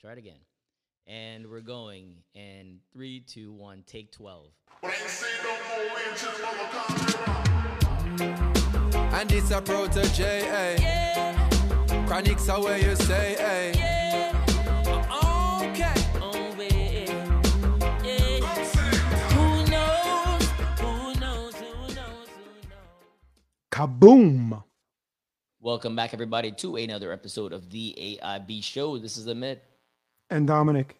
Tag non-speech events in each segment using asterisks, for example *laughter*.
Try it again. And we're going in three, two, one, take 12. And it's a protege, eh? Yeah, Chronics are where you say, eh? yeah. Okay. Oh, yeah. Yeah. Who knows? Who knows? Who knows? Who knows? Kaboom! Welcome back, everybody, to another episode of the AIB Show. This is Amit, And Dominic.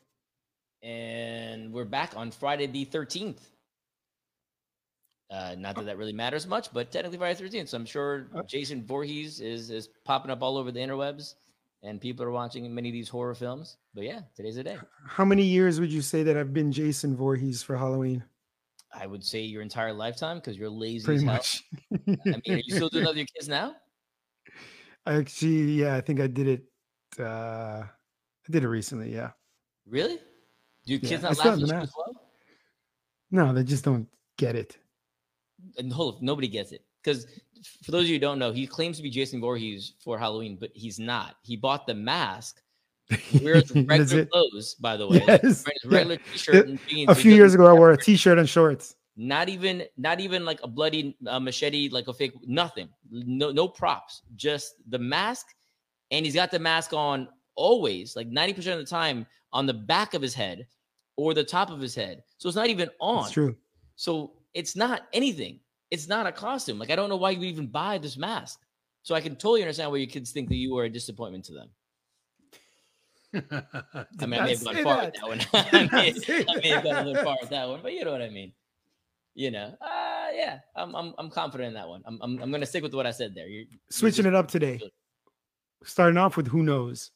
and we're back on Friday the 13th. Uh, not that that really matters much, but technically Friday the 13th. So I'm sure Uh, Jason Voorhees is is popping up all over the interwebs, and people are watching many of these horror films. But yeah, today's the day. How many years would you say that I've been Jason Voorhees for Halloween? I would say your entire lifetime because you're lazy Pretty as hell. much. I mean, are you still doing that with your kids now? *laughs* I actually, yeah, I think I did it. Uh, I did it recently. Yeah. Really? Do Yeah, kids I not laugh at as well? No, they just don't get it. and hold nobody gets it because for those of you who don't know, he claims to be Jason Voorhees for Halloween, but he's not. He bought the mask, wears *laughs* regular clothes, by the way, Yes, wears *laughs* yeah. regular t-shirt and jeans. A few years ago, I wore a t-shirt and shorts. Not even, not even like a bloody uh, machete, like a fake. Nothing. No, no props. Just the mask, and he's got the mask on always, like ninety percent of the time, on the back of his head or the top of his head. So it's not even on. It's true. So it's not anything. It's not a costume. Like I don't know why you would even buy this mask. So I can totally understand why your kids think that you are a disappointment to them. *laughs* I mean, I may have gone far with that one. *laughs* *laughs* I, may, I may have gone a little far with that one, but you know what I mean. You know, uh, yeah, I'm, I'm, I'm confident in that one. I'm, I'm, I'm going to stick with what I said there. You're, you're Switching just- it up today. Starting off with who knows.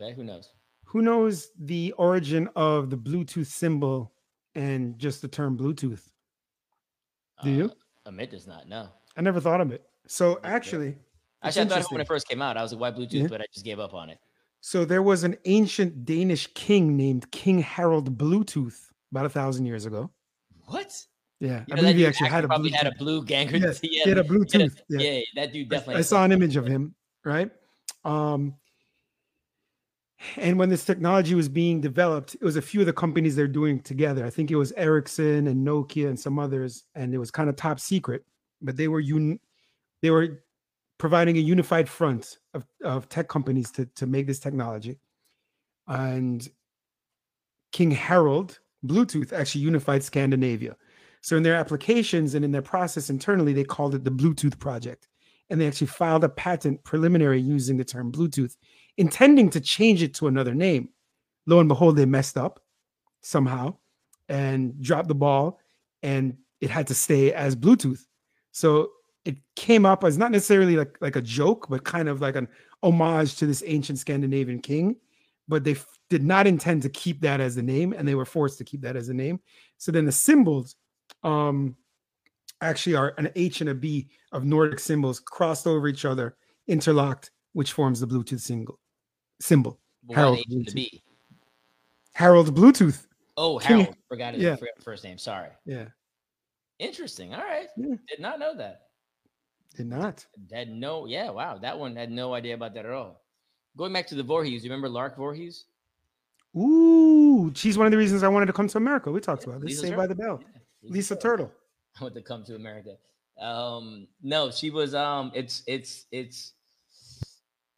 Okay, who knows? Who knows the origin of the Bluetooth symbol and just the term Bluetooth? Do you? Uh, Amit does not know. I never thought of it. So actually, Actually, I thought it when it first came out. I was like, why Bluetooth? Yeah. But I just gave up on it. So there was an ancient Danish king named King Harald Bluetooth about a thousand years ago. What? Yeah, You I know, that believe he actually had a probably Bluetooth. had a blue ganger. Yes, *laughs* yeah, he had a he had Bluetooth. Yeah. yeah, that dude definitely. I had saw an image of him, right? Um, and when this technology was being developed, it was a few of the companies they're doing together. I think it was Ericsson and Nokia and some others, and it was kind of top secret. But they were un- they were providing a unified front of, of tech companies to, to make this technology. And King Harald Bluetooth actually unified Scandinavia. So in their applications and in their process internally, they called it the Bluetooth project. And they actually filed a patent preliminary using the term Bluetooth, intending to change it to another name. Lo and behold, they messed up somehow and dropped the ball, and it had to stay as Bluetooth. So it came up as not necessarily like, like a joke, but kind of like an homage to this ancient Scandinavian king. But they f- did not intend to keep that as the name, and they were forced to keep that as the name. So then the symbols um, actually are an H and a B of Nordic symbols crossed over each other, interlocked, which forms the Bluetooth single symbol. Harald H and the Bluetooth. B? Harald Bluetooth. Oh, Harald. Forgot his yeah. forgot the first name. Sorry. Yeah, Interesting. All right. Yeah. Did not know that. did not. Had no. Yeah. Wow. That one had no idea about that at all. Going back to the Voorhees, you remember Lark Voorhees? Ooh, she's one of the reasons I wanted to come to America. We talked Yeah, about this. Lisa Saved by the Bell. Yeah, Lisa Turtle. *laughs* I want to come to America. Um, no, she was. Um, it's it's it's.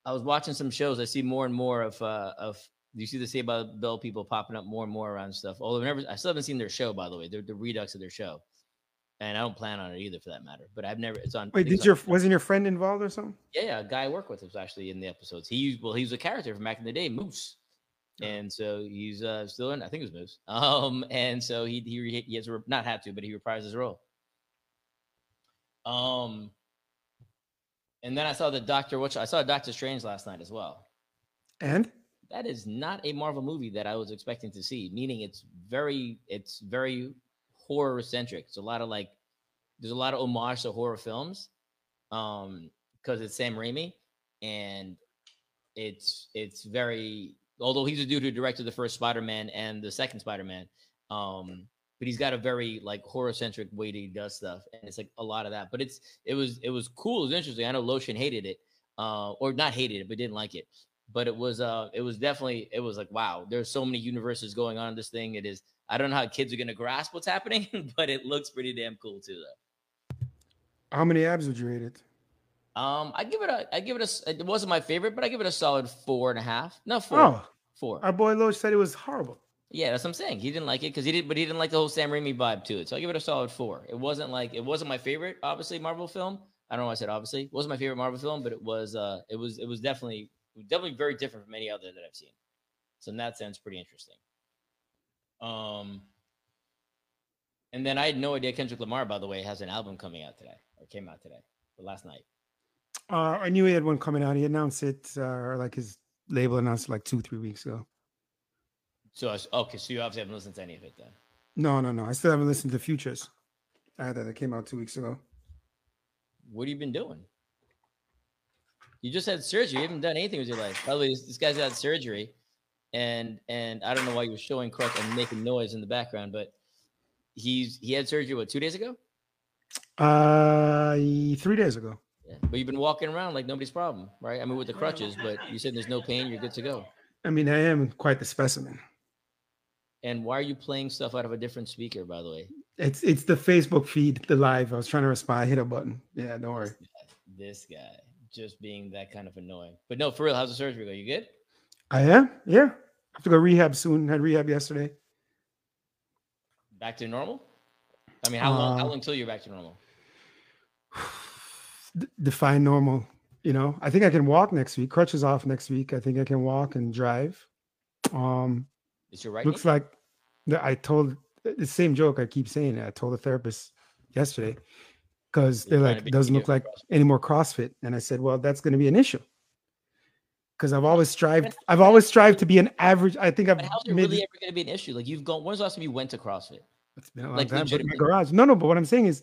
I was watching some shows. I see more and more of uh of. You see the Saved by the Bell people popping up more and more around stuff. Although never, I still haven't seen their show. By the way, they're the redux of their show, and I don't plan on it either for that matter. But I've never. It's on. Wait, did your on- wasn't your friend involved or something? Yeah, yeah, a guy I work with was actually in the episodes. He well, he was a character from back in the day, Moose, and so he's uh, still in. I think it was Moose. *laughs* Um, and so he he re- he has not had to, but he reprised his role. Um, and then I saw the Doctor. Which I saw Doctor Strange last night as well. And That is not a Marvel movie that I was expecting to see. Meaning, it's very it's very horror centric. It's a lot of like there's a lot of homage to horror films um because it's Sam Raimi and it's it's very although he's a dude who directed the first Spider-Man and the second Spider-Man um but he's got a very like horror centric way that he does stuff and it's like a lot of that but it's it was it was cool it was interesting I know Lotion hated it uh or not hated it but didn't like it but it was uh it was definitely it was like wow there's so many universes going on in this thing it is i don't know how kids are going to grasp what's happening *laughs* but it looks pretty damn cool too though How many abs would you rate it? um i give it a i give it a it wasn't my favorite but i give it a solid four and a half no four Oh, four our boy Loach said it was horrible. Yeah that's what i'm saying. He didn't like it because he did but he didn't like the whole sam raimi vibe to it. So i give it a solid four. It wasn't like it wasn't my favorite obviously marvel film. I don't know why i said obviously. It wasn't my favorite marvel film but it was uh it was it was definitely definitely very different from any other that i've seen. So in that sense pretty interesting. Um and then i had no idea kendrick lamar by the way has an album coming out today or came out today or last night. Uh, I knew he had one coming out. He announced it, uh, or like his label announced it like two, three weeks ago. So I was, okay so you obviously haven't listened to any of it then No, no, no. I still haven't listened to Futures. Either that came out two weeks ago. what have you been doing you just had surgery you haven't done anything with your life by the way this, this guy's had surgery and and i don't know why you were showing crutch and making noise in the background but he's he had surgery what two days ago Uh, three days ago. yeah. but you've been walking around like nobody's problem right i mean with the crutches but you said there's no pain you're good to go I mean, I am quite the specimen. And why are you playing stuff out of a different speaker by the way It's it's the Facebook feed, the live. I was trying to respond. I hit a button. Yeah, don't worry. this guy just being that kind of annoying but no for real how's the surgery go you good I am. Yeah, I have to go rehab soon. Had rehab yesterday. back to normal i mean how long how Uh, long till you're back to normal *sighs* define normal. You know, I think I can walk next week. Crutches off next week. I think I can walk and drive. Um, Is your right looks knee? like the, I told the same joke. I keep saying it. I told the therapist yesterday because they're like, it doesn't look like CrossFit. any more CrossFit. And I said, well, that's going to be an issue because I've always strived. I've always strived to be an average. I think I've But how's it made really it- ever going to be an issue? Like you've gone. When's the last time you went to CrossFit? it's been a long like, time. But in my garage. No, no. But what I'm saying is,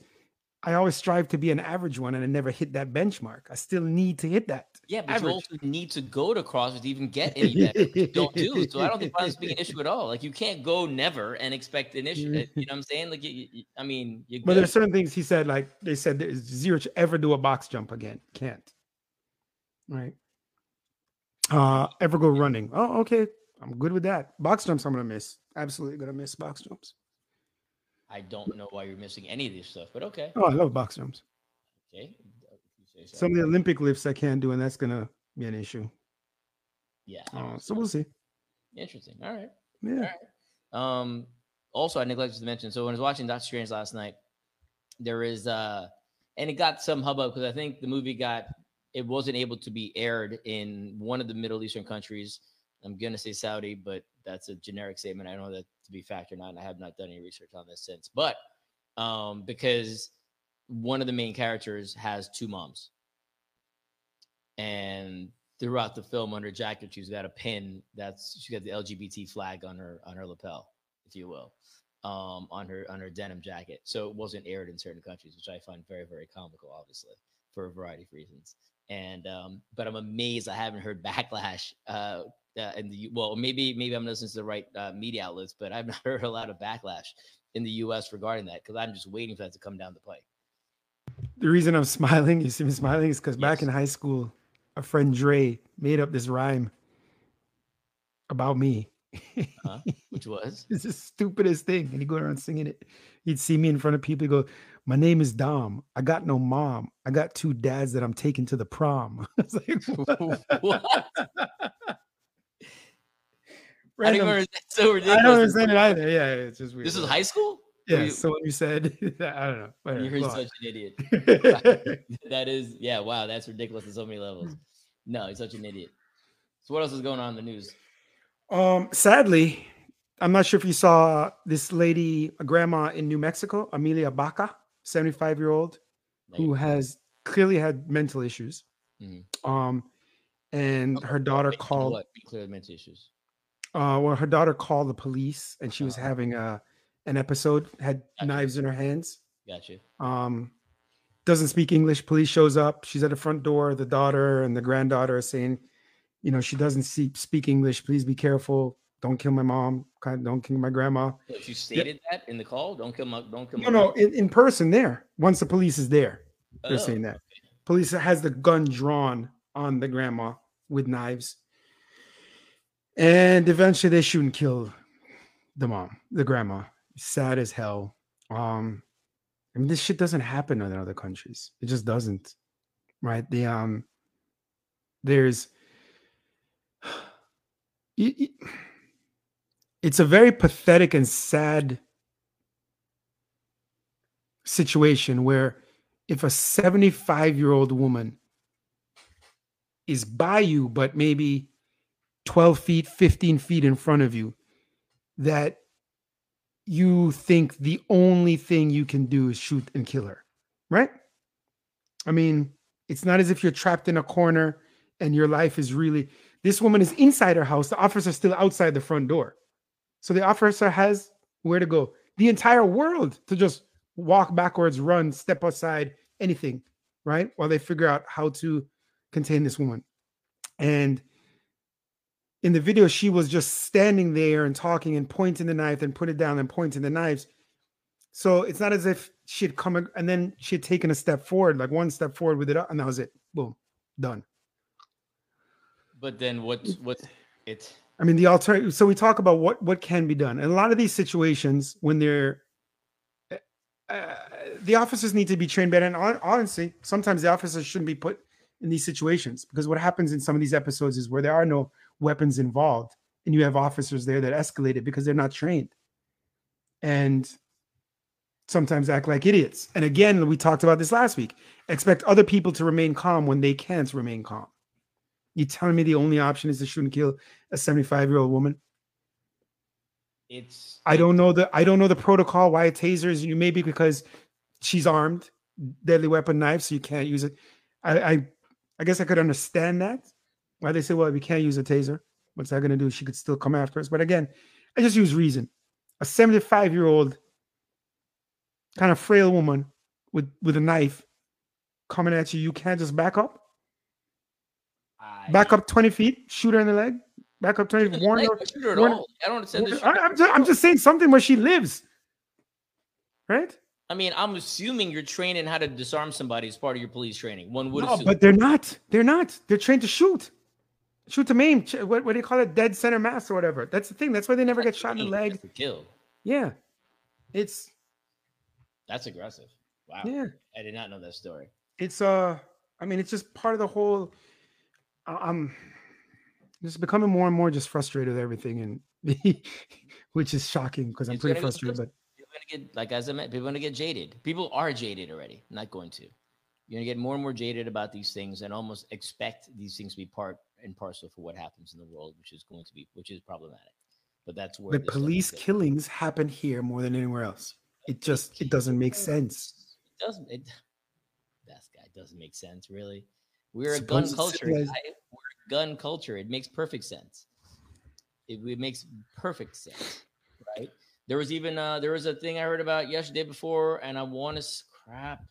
I always strive to be an average one, and I never hit that benchmark. I still need to hit that. Yeah, but Average. you also need to go to CrossFit to even get any better. you don't do. *laughs* So I don't think violence being an issue at all. Like you can't go never and expect an issue. uh, You know what I'm saying? Like, you, you- I mean, you. But there's certain things he said, like they said, there's zero to ever do a box jump again. Can't. Right. Uh, ever go running? Oh, okay. I'm good with that. Box jumps, I'm gonna miss. Absolutely gonna miss box jumps. I don't know why you're missing any of this stuff, but okay. Oh, I love box jumps. Okay. Some of the Olympic lifts I can't do, and that's gonna be an issue. Yeah. Uh, so we'll see. Interesting. All right. Yeah. Um, also, I neglected to mention. So when I was watching Doctor Strange last night, there is uh, and it got some hubbub because I think the movie got it wasn't able to be aired in one of the Middle Eastern countries. I'm gonna say Saudi, but that's a generic statement. I don't know that to be fact or not. And I have not done any research on this since. But um, because one of the main characters has two moms, and throughout the film, on her jacket, she's got a pin that's she's got the LGBT flag on her on her lapel, if you will, um, on her on her denim jacket. So it wasn't aired in certain countries, which I find very very comical, obviously, for a variety of reasons. And um, but I'm amazed I haven't heard *laughs* backlash. Uh, uh, in the well, maybe maybe I'm listening to the right uh, media outlets, but I've *laughs* not heard a lot of backlash in the U.S. regarding that because I'm just waiting for that to come down the pike. The reason I'm *laughs* smiling, you see me smiling, is because back in high school, a friend Dre made up this rhyme about me. Huh? Which was *laughs* It's the stupidest thing. And he'd go around singing it. He'd see me in front of people. He'd go, My name is Dom. I got no mom. I got two dads that I'm taking to the prom. *laughs* I was like, what? what? I don't. It's so I ridiculous. don't understand it either. Yeah, it's just weird. This is high school. Yeah, you- so when you said, *laughs* I don't know. Whatever, You're such on. an idiot. *laughs* *laughs* that is, yeah, wow, that's ridiculous on so many levels. No, he's such an idiot. So what else is going on in the news? Um, sadly, I'm not sure if you saw this lady, a grandma in New Mexico, Amelia Baca, 75 year old, who has clearly had mental issues. Mhm. Um, and her daughter called. what? Be clear, mental issues. Uh, well, her daughter called the police, and she was Uh-huh. having a an episode, had Gotcha. knives in her hands. Got you. Um, doesn't speak English. Police shows up. She's at the front door. The daughter and the granddaughter are saying, you know, she doesn't see, speak English. Please be careful. Don't kill my mom. Don't kill my grandma. She stated that in the call. Don't kill my. Don't kill my. No, no, in, in person there. Once the police is there, they're Oh, saying that. Police has the gun drawn on the grandma with knives. And eventually they shoot and kill the mom, the grandma. Sad as hell. Um, I mean, this shit doesn't happen in other countries. It just doesn't. Right. The um there's *sighs* it's a very pathetic and sad situation where if a 75 year old woman is by you, but maybe 12 feet, 15 feet in front of you, that you think the only thing you can do is shoot and kill her, right? I mean, it's not as if you're trapped in a corner and your life is really. This woman is inside her house. The officer's still outside the front door. So the officer has where to go. The entire world to just walk backwards, run, step aside, anything, right? While they figure out how to contain this woman. And in the video, she was just standing there and talking and pointing the knife and put it down and pointing the knives. So it's not as if she had come and then she had taken a step forward, like one step forward with it, and that was it. Boom, done. But then what's what's it? I mean, the alternative. So we talk about what what can be done, and a lot of these situations when they're uh, the officers need to be trained better. And honestly, sometimes the officers shouldn't be put in these situations because what happens in some of these episodes is where there are no weapons involved, and you have officers there that escalate it because they're not trained, and sometimes act like idiots. And again, we talked about this last week. Expect other people to remain calm when they can't remain calm. You telling me the only option is to shoot and kill a 75 year old woman? It's I don't know the I don't know the protocol why tasers you maybe because she's armed, deadly weapon knife, so you can't use it. I I, I guess I could understand that. Why they say, well, we can't use a taser. What's that gonna do? She could still come after us. But again, I just use reason. A 75 year old kind of frail woman with with a knife coming at you, you can't just back up. I, Back up 20 feet, shoot her in the leg, back up 20 Like, warn her. shoot her at warn- all. I don't understand this. I'm just, I'm just saying something where she lives, right? I mean, I'm assuming you're training how to disarm somebody as part of your police training. One would No, assume. but they're not. They're not. They're trained to shoot, shoot to maim. Ch- What, what do you call it? Dead center mass or whatever. That's the thing. That's why they never get shot in the leg. that's kill. Yeah, it's That's aggressive. Wow. yeah, I did not know that story. it's uh. I mean, it's just part of the whole. I- I'm just becoming more and more just frustrated with everything, and *laughs* which is shocking because I'm pretty frustrated. But People are gonna get like as I meant, people are gonna get jaded. People are jaded already. Not going to. You're gonna get more and more jaded about these things and almost expect these things to be part and parcel for what happens in the world, which is going to be which is problematic. But that's where the this stuff is police killings happen here more than anywhere else. It just it doesn't make sense. It doesn't it that guy doesn't make sense, really. We're a gun culture. civilized- I- we're a gun culture. It makes perfect sense. It, it makes perfect sense, right? There was even uh there was a thing I heard about yesterday before, and I want to crap.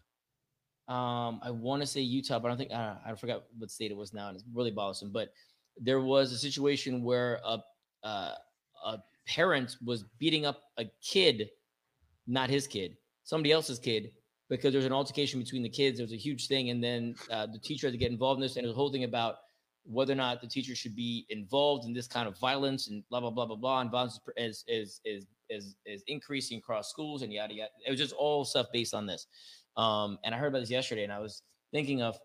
Um, I want to say Utah, but I don't think uh, I forgot what state it was now, and it's really bothersome. But there was a situation where a uh, a parent was beating up a kid, not his kid, somebody else's kid, because there was an altercation between the kids. There was a huge thing, and then uh, the teacher had to get involved in this, and it was a whole thing about whether or not the teacher should be involved in this kind of violence and blah blah blah blah blah. And violence is is is is is increasing across schools and yada yada. It was just all stuff based on this. Um, and I heard about this yesterday, and I was thinking of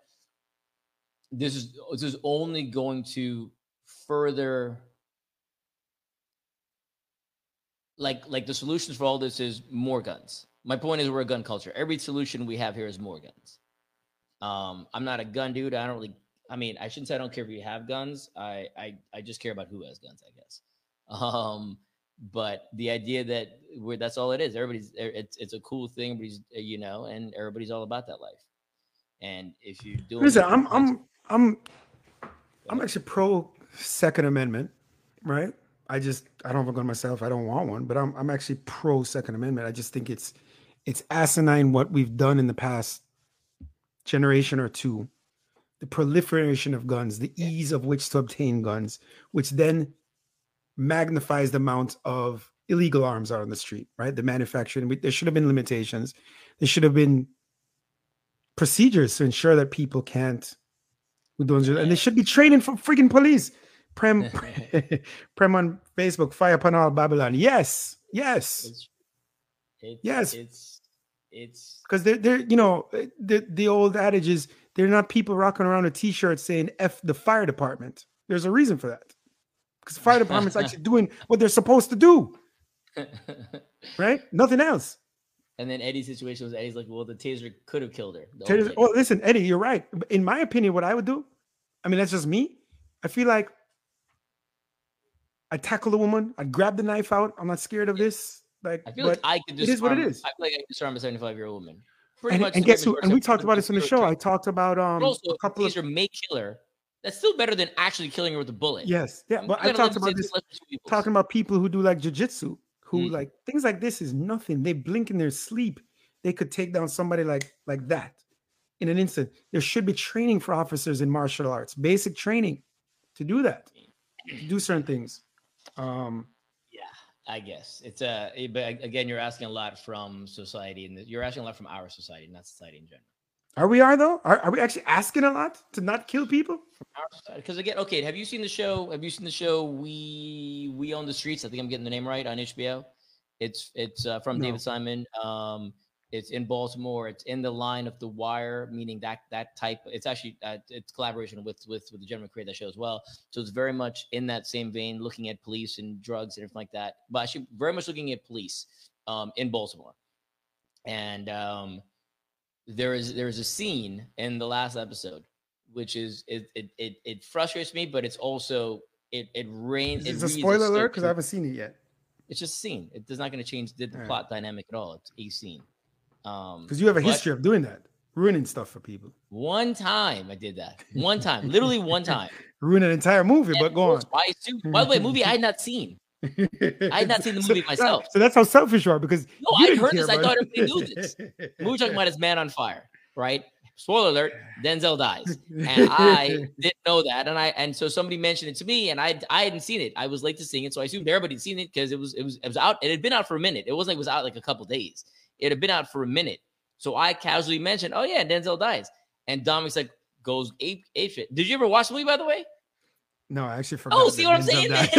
this is this is only going to further like like the solutions for all this is more guns. My point is we're a gun culture. Every solution we have here is more guns. Um, I'm not a gun dude. I don't really. I mean, I shouldn't say I don't care if you have guns. I I I just care about who has guns. I guess. *laughs* Um, but the idea that we're that's all it is. Everybody's it's it's a cool thing. Everybody's uh, you know, and everybody's all about that life. And if you do, Listen, it I'm I'm I'm I'm actually pro Second Amendment, right? I just I don't have a gun myself. I don't want one, but I'm I'm actually pro Second Amendment. I just think it's it's asinine what we've done in the past generation or two. The proliferation of guns, the ease of which to obtain guns, which then magnifies the amount of illegal arms out on the street, right? The manufacturing, we- there should have been limitations. There should have been procedures to ensure that people can't who don't and they should be training for freaking police Prem, *laughs* Prem on Facebook, fire upon all Babylon. Yes, yes, It's, it's, Yes. It's it's because they're they're you know the the old adage is they're not people rocking around a T-shirt saying "f the fire department." There's a reason for that because the fire department's actually doing what they're supposed to do, *laughs* right? Nothing else. and then Eddie's situation was Eddie's like, well, the taser could have killed her. the Taylor- old lady. oh, listen, Eddie, you're right. In my opinion, what I would do, I mean, that's just me. I feel like I tackle the woman, I'd grab the knife out. I'm not scared of this. Like, I feel like I could it is what it is. I feel like I could a 75 year old woman. Pretty and, much. and guess who? And we talked about this on the show. I talked about um but also, a couple of taser may kill her. That's still better than actually killing her with a bullet. yes, yeah. I'm But I talked about this. two less than two people. Talking about people who do like jujitsu, who Mm. like things like this is nothing. They blink in their sleep. They could take down somebody like like that in an instant. There should be training for officers in martial arts, basic training to do that, to do certain things. Um, Yeah, I guess it's uh, eh, but again, you're asking a lot from society, and you're asking a lot from our society, not society in general. Are we are though? Are, are we actually asking a lot to not kill people? Because again, okay, have you seen the show? Have you seen the show We We Own the Streets? I think I'm getting the name right on HBO. It's it's uh, from No. David Simon. Um, it's in Baltimore. It's in the line of The Wire, meaning that that type. It's actually uh, it's collaboration with with with the gentleman who created that show as well. So it's very much in that same vein, looking at police and drugs and everything like that. But actually, very much looking at police um, in Baltimore. And um, there is there is a scene in the last episode which is it it it, it frustrates me, but it's also it it rains. Is it a spoiler alert? Because I haven't seen it yet. It's just a scene. It does not going to change the, the Alright. plot dynamic at all. It's a scene. Um, Because you have a history of doing that, ruining stuff for people, One time I did that. One time, *laughs* literally one time. ruin an entire movie. But go on. assume- by the way, movie I had not seen. *laughs* I had not seen the movie myself. So that's how selfish you are because No, you I heard this. I thought it. everybody knew this. Movie we're talking about is Man on Fire, right? Spoiler alert: Denzel dies, and *laughs* I didn't know that, and I and so somebody mentioned it to me, and I I hadn't seen it. I was late to seeing it, so I assumed everybody had seen it because it was it was it was out. It had been out for a minute. It wasn't like it was out like a couple days. It had been out for a minute, so I casually mentioned, "Oh yeah, Denzel dies," and Dominic's like goes ape ape shit. Did you ever watch the movie, by the way? No, I actually forgot. Oh, see what I'm saying, *laughs* died.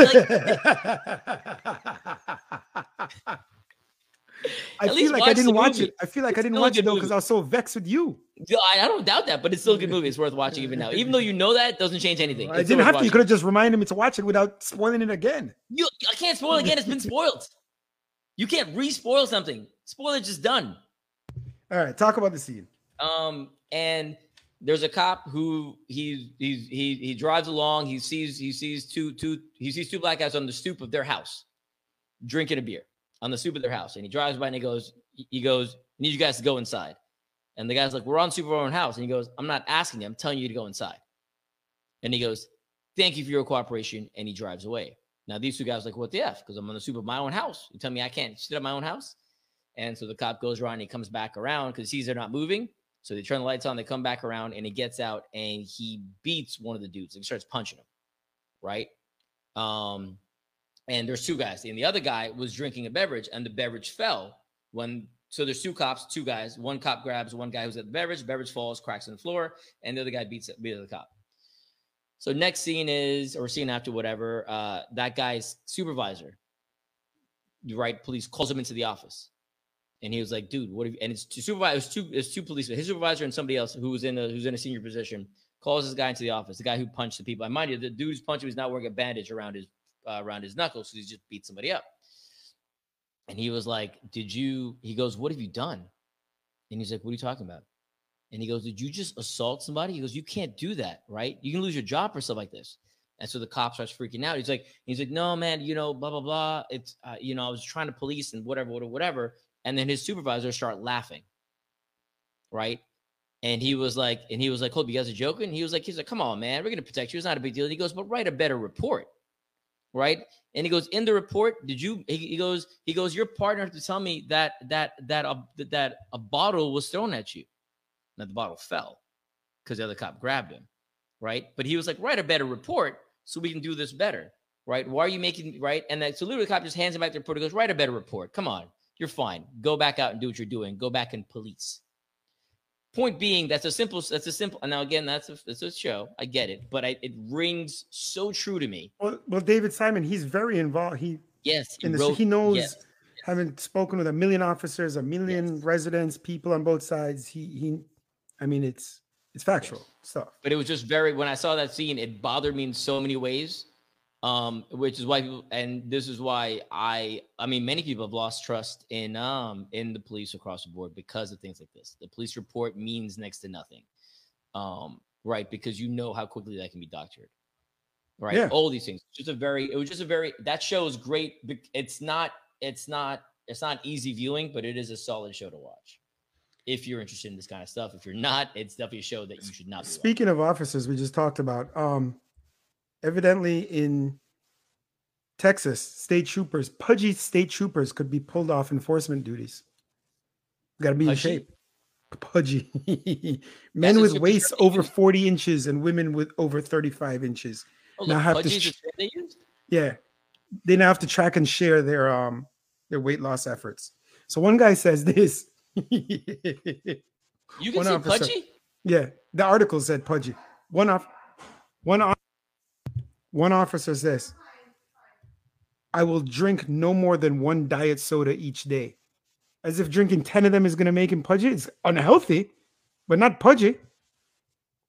I At feel like I didn't watch movie. it. I feel like I didn't watch it though because. I was so vexed with you. I, I don't doubt that, but it's still a good movie. It's worth watching even now, *laughs* even though you know that it doesn't change anything. I It's still didn't have to. You could have just reminded me to watch it without spoiling it again. You, I can't spoil again. It's been spoiled. You can't re-spoil something. Spoiler just done. All right, talk about the scene. Um, and there's a cop who he he he he drives along. He sees he sees two two he sees two black guys on the stoop of their house, drinking a beer on the stoop of their house. And he drives by and he goes he goes, "I need you guys to go inside." And the guy's like, "We're on own house." And he goes, "I'm not asking you. I'm telling you to go inside." And he goes, "Thank you for your cooperation." And he drives away. Now these two guys like, "What the f?" Because I'm on the stoop of my own house. You tell me I can't sit at my own house? And so the cop goes around and he comes back around because he sees they're not moving. So they turn the lights on, they come back around, and he gets out and he beats one of the dudes. He starts punching him, right? Um, and there's two guys, and the other guy was drinking a beverage, and the beverage fell when. So there's two cops, two guys. One cop grabs one guy who's at the beverage. Beverage falls, cracks on the floor, and the other guy beats beats the cop. So next scene is, or scene after whatever, uh, that guy's supervisor, right? Police calls him into the office and he was like, "Dude, what?" Have you, and it's two supervisors, two, it's two policemen, his supervisor and somebody else who was in a who's in a senior position. Calls this guy into the office, the guy who punched the people. I mind you, the dude who's punching was not wearing a bandage around his uh, around his knuckles, so he just beat somebody up. And he was like, "Did you?" He goes, "What have you done?" And he's like, "What are you talking about?" And he goes, "Did you just assault somebody?" He goes, "You can't do that, right? You can lose your job for stuff like this." And so the cop starts freaking out. He's like, "He's like, no, man, you know, blah blah blah. It's, uh, you know, I was trying to police and whatever, whatever, whatever." And then his supervisors start laughing, right? And he was like, and he was like, "Hope you guys are joking." He was like, "He's like, come on, man, we're gonna protect you. It's not a big deal." And he goes, "But write a better report." right? And he goes, in the report, did you? He, he goes, he goes, your partner to tell me that that that uh, a, that a bottle was thrown at you. Now the bottle fell because the other cop grabbed him, right? But he was like, write a better report so we can do this better, right? Why are you making right? And that so literally the cop just hands him back the report. He goes, write a better report. Come on, you're fine. Go back out and do what you're doing. Go back and police. point being, that's a simple. That's a simple. And now again, that's a that's a show. I get it, but I, it rings so true to me. Well, well, David Simon, he's very involved. He Yes, in the wrote- he knows yes. having spoken with a million officers, a million Yes. residents, people on both sides. He he I mean it's it's factual stuff. but it was just very when I saw that scene, it bothered me in so many ways. Um, which is why people and this is why I I mean many people have lost trust in um in the police across the board because of things like this. The police report means next to nothing. Um, right, because you know how quickly that can be doctored. Right. Yeah. All these things. Just a very it was just a very that show is great. It's not it's not it's not easy viewing, but it is a solid show to watch. If you're interested in this kind of stuff. If you're not, it's definitely a show that you should not be watching. Speaking of officers, we just talked about um evidently in Texas, state troopers, pudgy state troopers could be pulled off enforcement duties. Got to be in Pudgy? shape. Pudgy. *laughs* Men with waists over 40 inches and women with over 35 inches. Oh, Now have to sh- they? Yeah. They now have to track and share their um their weight loss efforts. So one guy says this. You can One say officer. pudgy? yeah, the article said pudgy. One off one off one officer says I will drink no more than one diet soda each day. As if drinking 10 of them is going to make him pudgy. It's unhealthy, but not pudgy.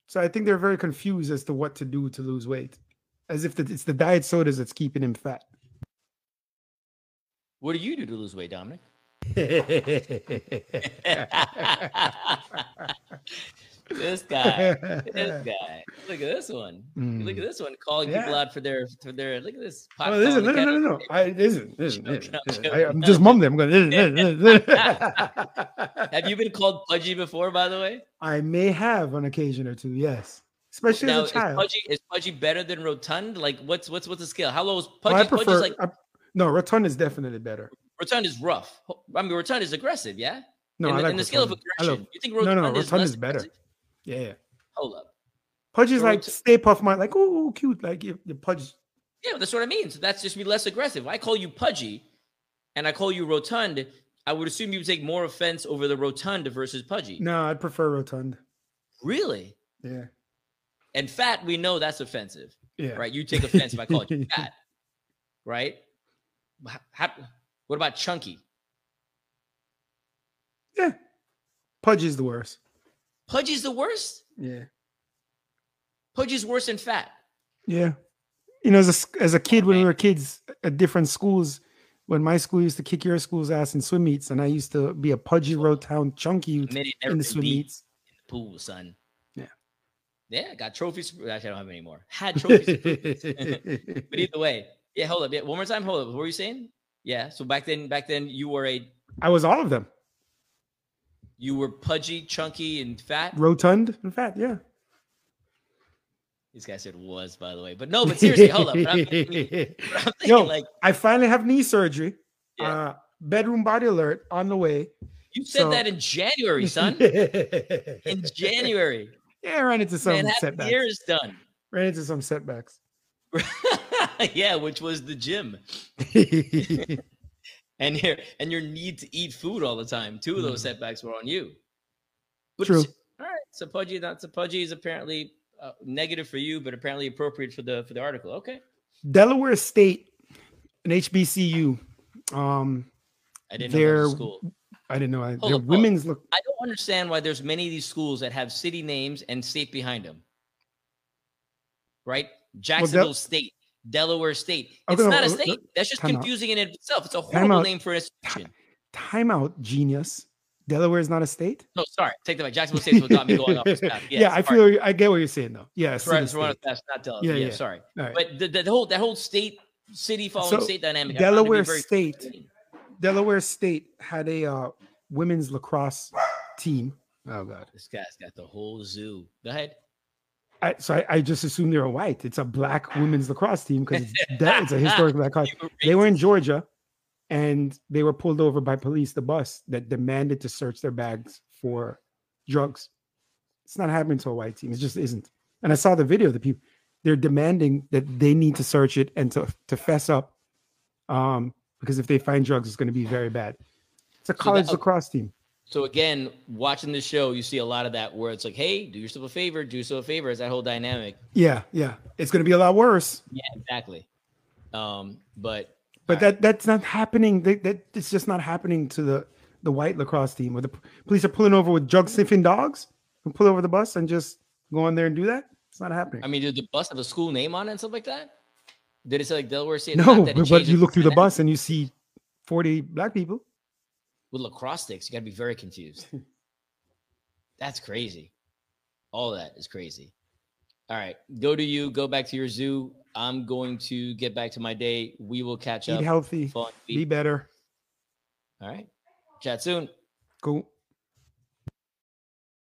So I think they're very confused as to what to do to lose weight. As if the, it's the diet sodas that's keeping him fat. What do you do to lose weight, Dominic? *laughs* *laughs* this guy. This guy. Look at this one. Look at this one calling people Mm. Out for their for their look at this. pot Oh, calling no, no, no, no. I, it isn't. It isn't, isn't, no, it isn't. joke, I, am no. just mumbling. I'm going. "This, this, this, this." *laughs* Have you been called pudgy before, by the way? I may have on occasion or two. Yes, especially now, as a child. is pudgy is pudgy better than rotund? Like, what's what's what's the scale? How low is Well, pudgy? I prefer. like I- no, rotund is definitely better. rotund is rough. I mean, rotund is aggressive. Yeah. No, in, I like in the scale of rotund. I love- aggression, you think No, rotund no, is rotund is better. aggressive? Yeah, yeah. Hold up. Pudge is like Stay Puft Mart, like oh, cute, like you, you pudge. Yeah, that's what I mean. So that's just be less aggressive. I call you pudgy, and I call you rotund. I would assume you would take more offense over the rotund versus pudgy. No, I'd prefer rotund. Really? Yeah, And fat, we know that's offensive, yeah. right? You take offense if I call you *laughs* fat, right? How- what about chunky? Yeah, pudge is the worst. Pudgy's the worst. Yeah, Pudgy's worse than fat. yeah. You know, as a as a kid when we were kids at different schools, when my school used to kick your school's ass in swim meets, and I used to be a pudgy chunky Admit it, never in the swim meets. in the pool, son. Yeah. Yeah, got trophies. Actually, I don't have any more. *laughs* Had trophies. *laughs* but either way, yeah. Hold up. Yeah, one more time. Hold up. What were you saying? Yeah. So back then, back then, you were a I was all of them. you were pudgy, chunky, and fat. Rotund, in fact, yeah. This guy said was, by the way. But no, but seriously, hold up. But I'm but *laughs* I'm Yo, like I finally have knee surgery. Yeah. Uh, bedroom body alert on the way. you said so- that in January, son. *laughs* in January, Yeah, I ran into some man, setbacks. year is done. Ran into some setbacks. *laughs* yeah, which was the gym. and your and your need to eat food all the time. Two of those Mhm. setbacks were on you. But True. All right, so pudgy, not so pudgy is apparently uh, negative for you, but apparently appropriate for the for the article. Okay, Delaware State, an HBCU. Um, I didn't know that was a They're- school. I didn't know. I- Hold Their up, women's look. I don't understand why there's many of these schools that have city names and state behind them. Right, Jacksonville State, Delaware State. Okay, It's no, not a no, state. That's just time out. confusing in itself. It's a Time horrible out. name for an institution. Timeout, genius. Delaware is not a state. No, sorry, take that back. Jacksonville State is what got me going off this path. *laughs* yeah, I feel. I get what you're saying though. Yeah, Right, city it's one of the best, not Delaware. Yeah, Yeah, yeah. sorry. Right. But the, the, the whole that whole state city following So, state dynamic. I found to be Delaware State- fascinating. Delaware State had a uh, women's lacrosse team. Oh God. This guy's got the whole zoo. Go ahead. I, so I, I just assumed they were white. It's a black women's lacrosse team because it's, *laughs* it's a historic black *laughs* college. They were in. Georgia, and they were pulled over by police. The bus that demanded to search their bags for drugs. It's not happening to a white team. It just isn't. And I saw the video. The people they're demanding that they need to search it and to to fess up, um, because if they find drugs, it's going to be very bad. It's a that- college okay. lacrosse team. So again, watching the show, you see a lot of that where it's like, "Hey, do yourself a favor, do yourself a favor." It's that whole dynamic. Yeah, yeah. It's going to be a lot worse. Yeah, exactly. Um, but But that that's not happening. That, that it's just not happening to the the white lacrosse team. Where the police are pulling over with drug sniffing dogs and pull over the bus and just go in there and do that. It's not happening. I mean, did the bus have a school name on it and stuff like that? Did it say like Delaware State? no, that but, but you look through the bus and you see forty black people. with lacrosse sticks. You got to be very confused. *laughs* That's crazy. All that is crazy. All right, go to you. Go back to your zoo. I'm going to get back to my day. We will catch Eat up. healthy. Be better. All right. Chat soon. Cool.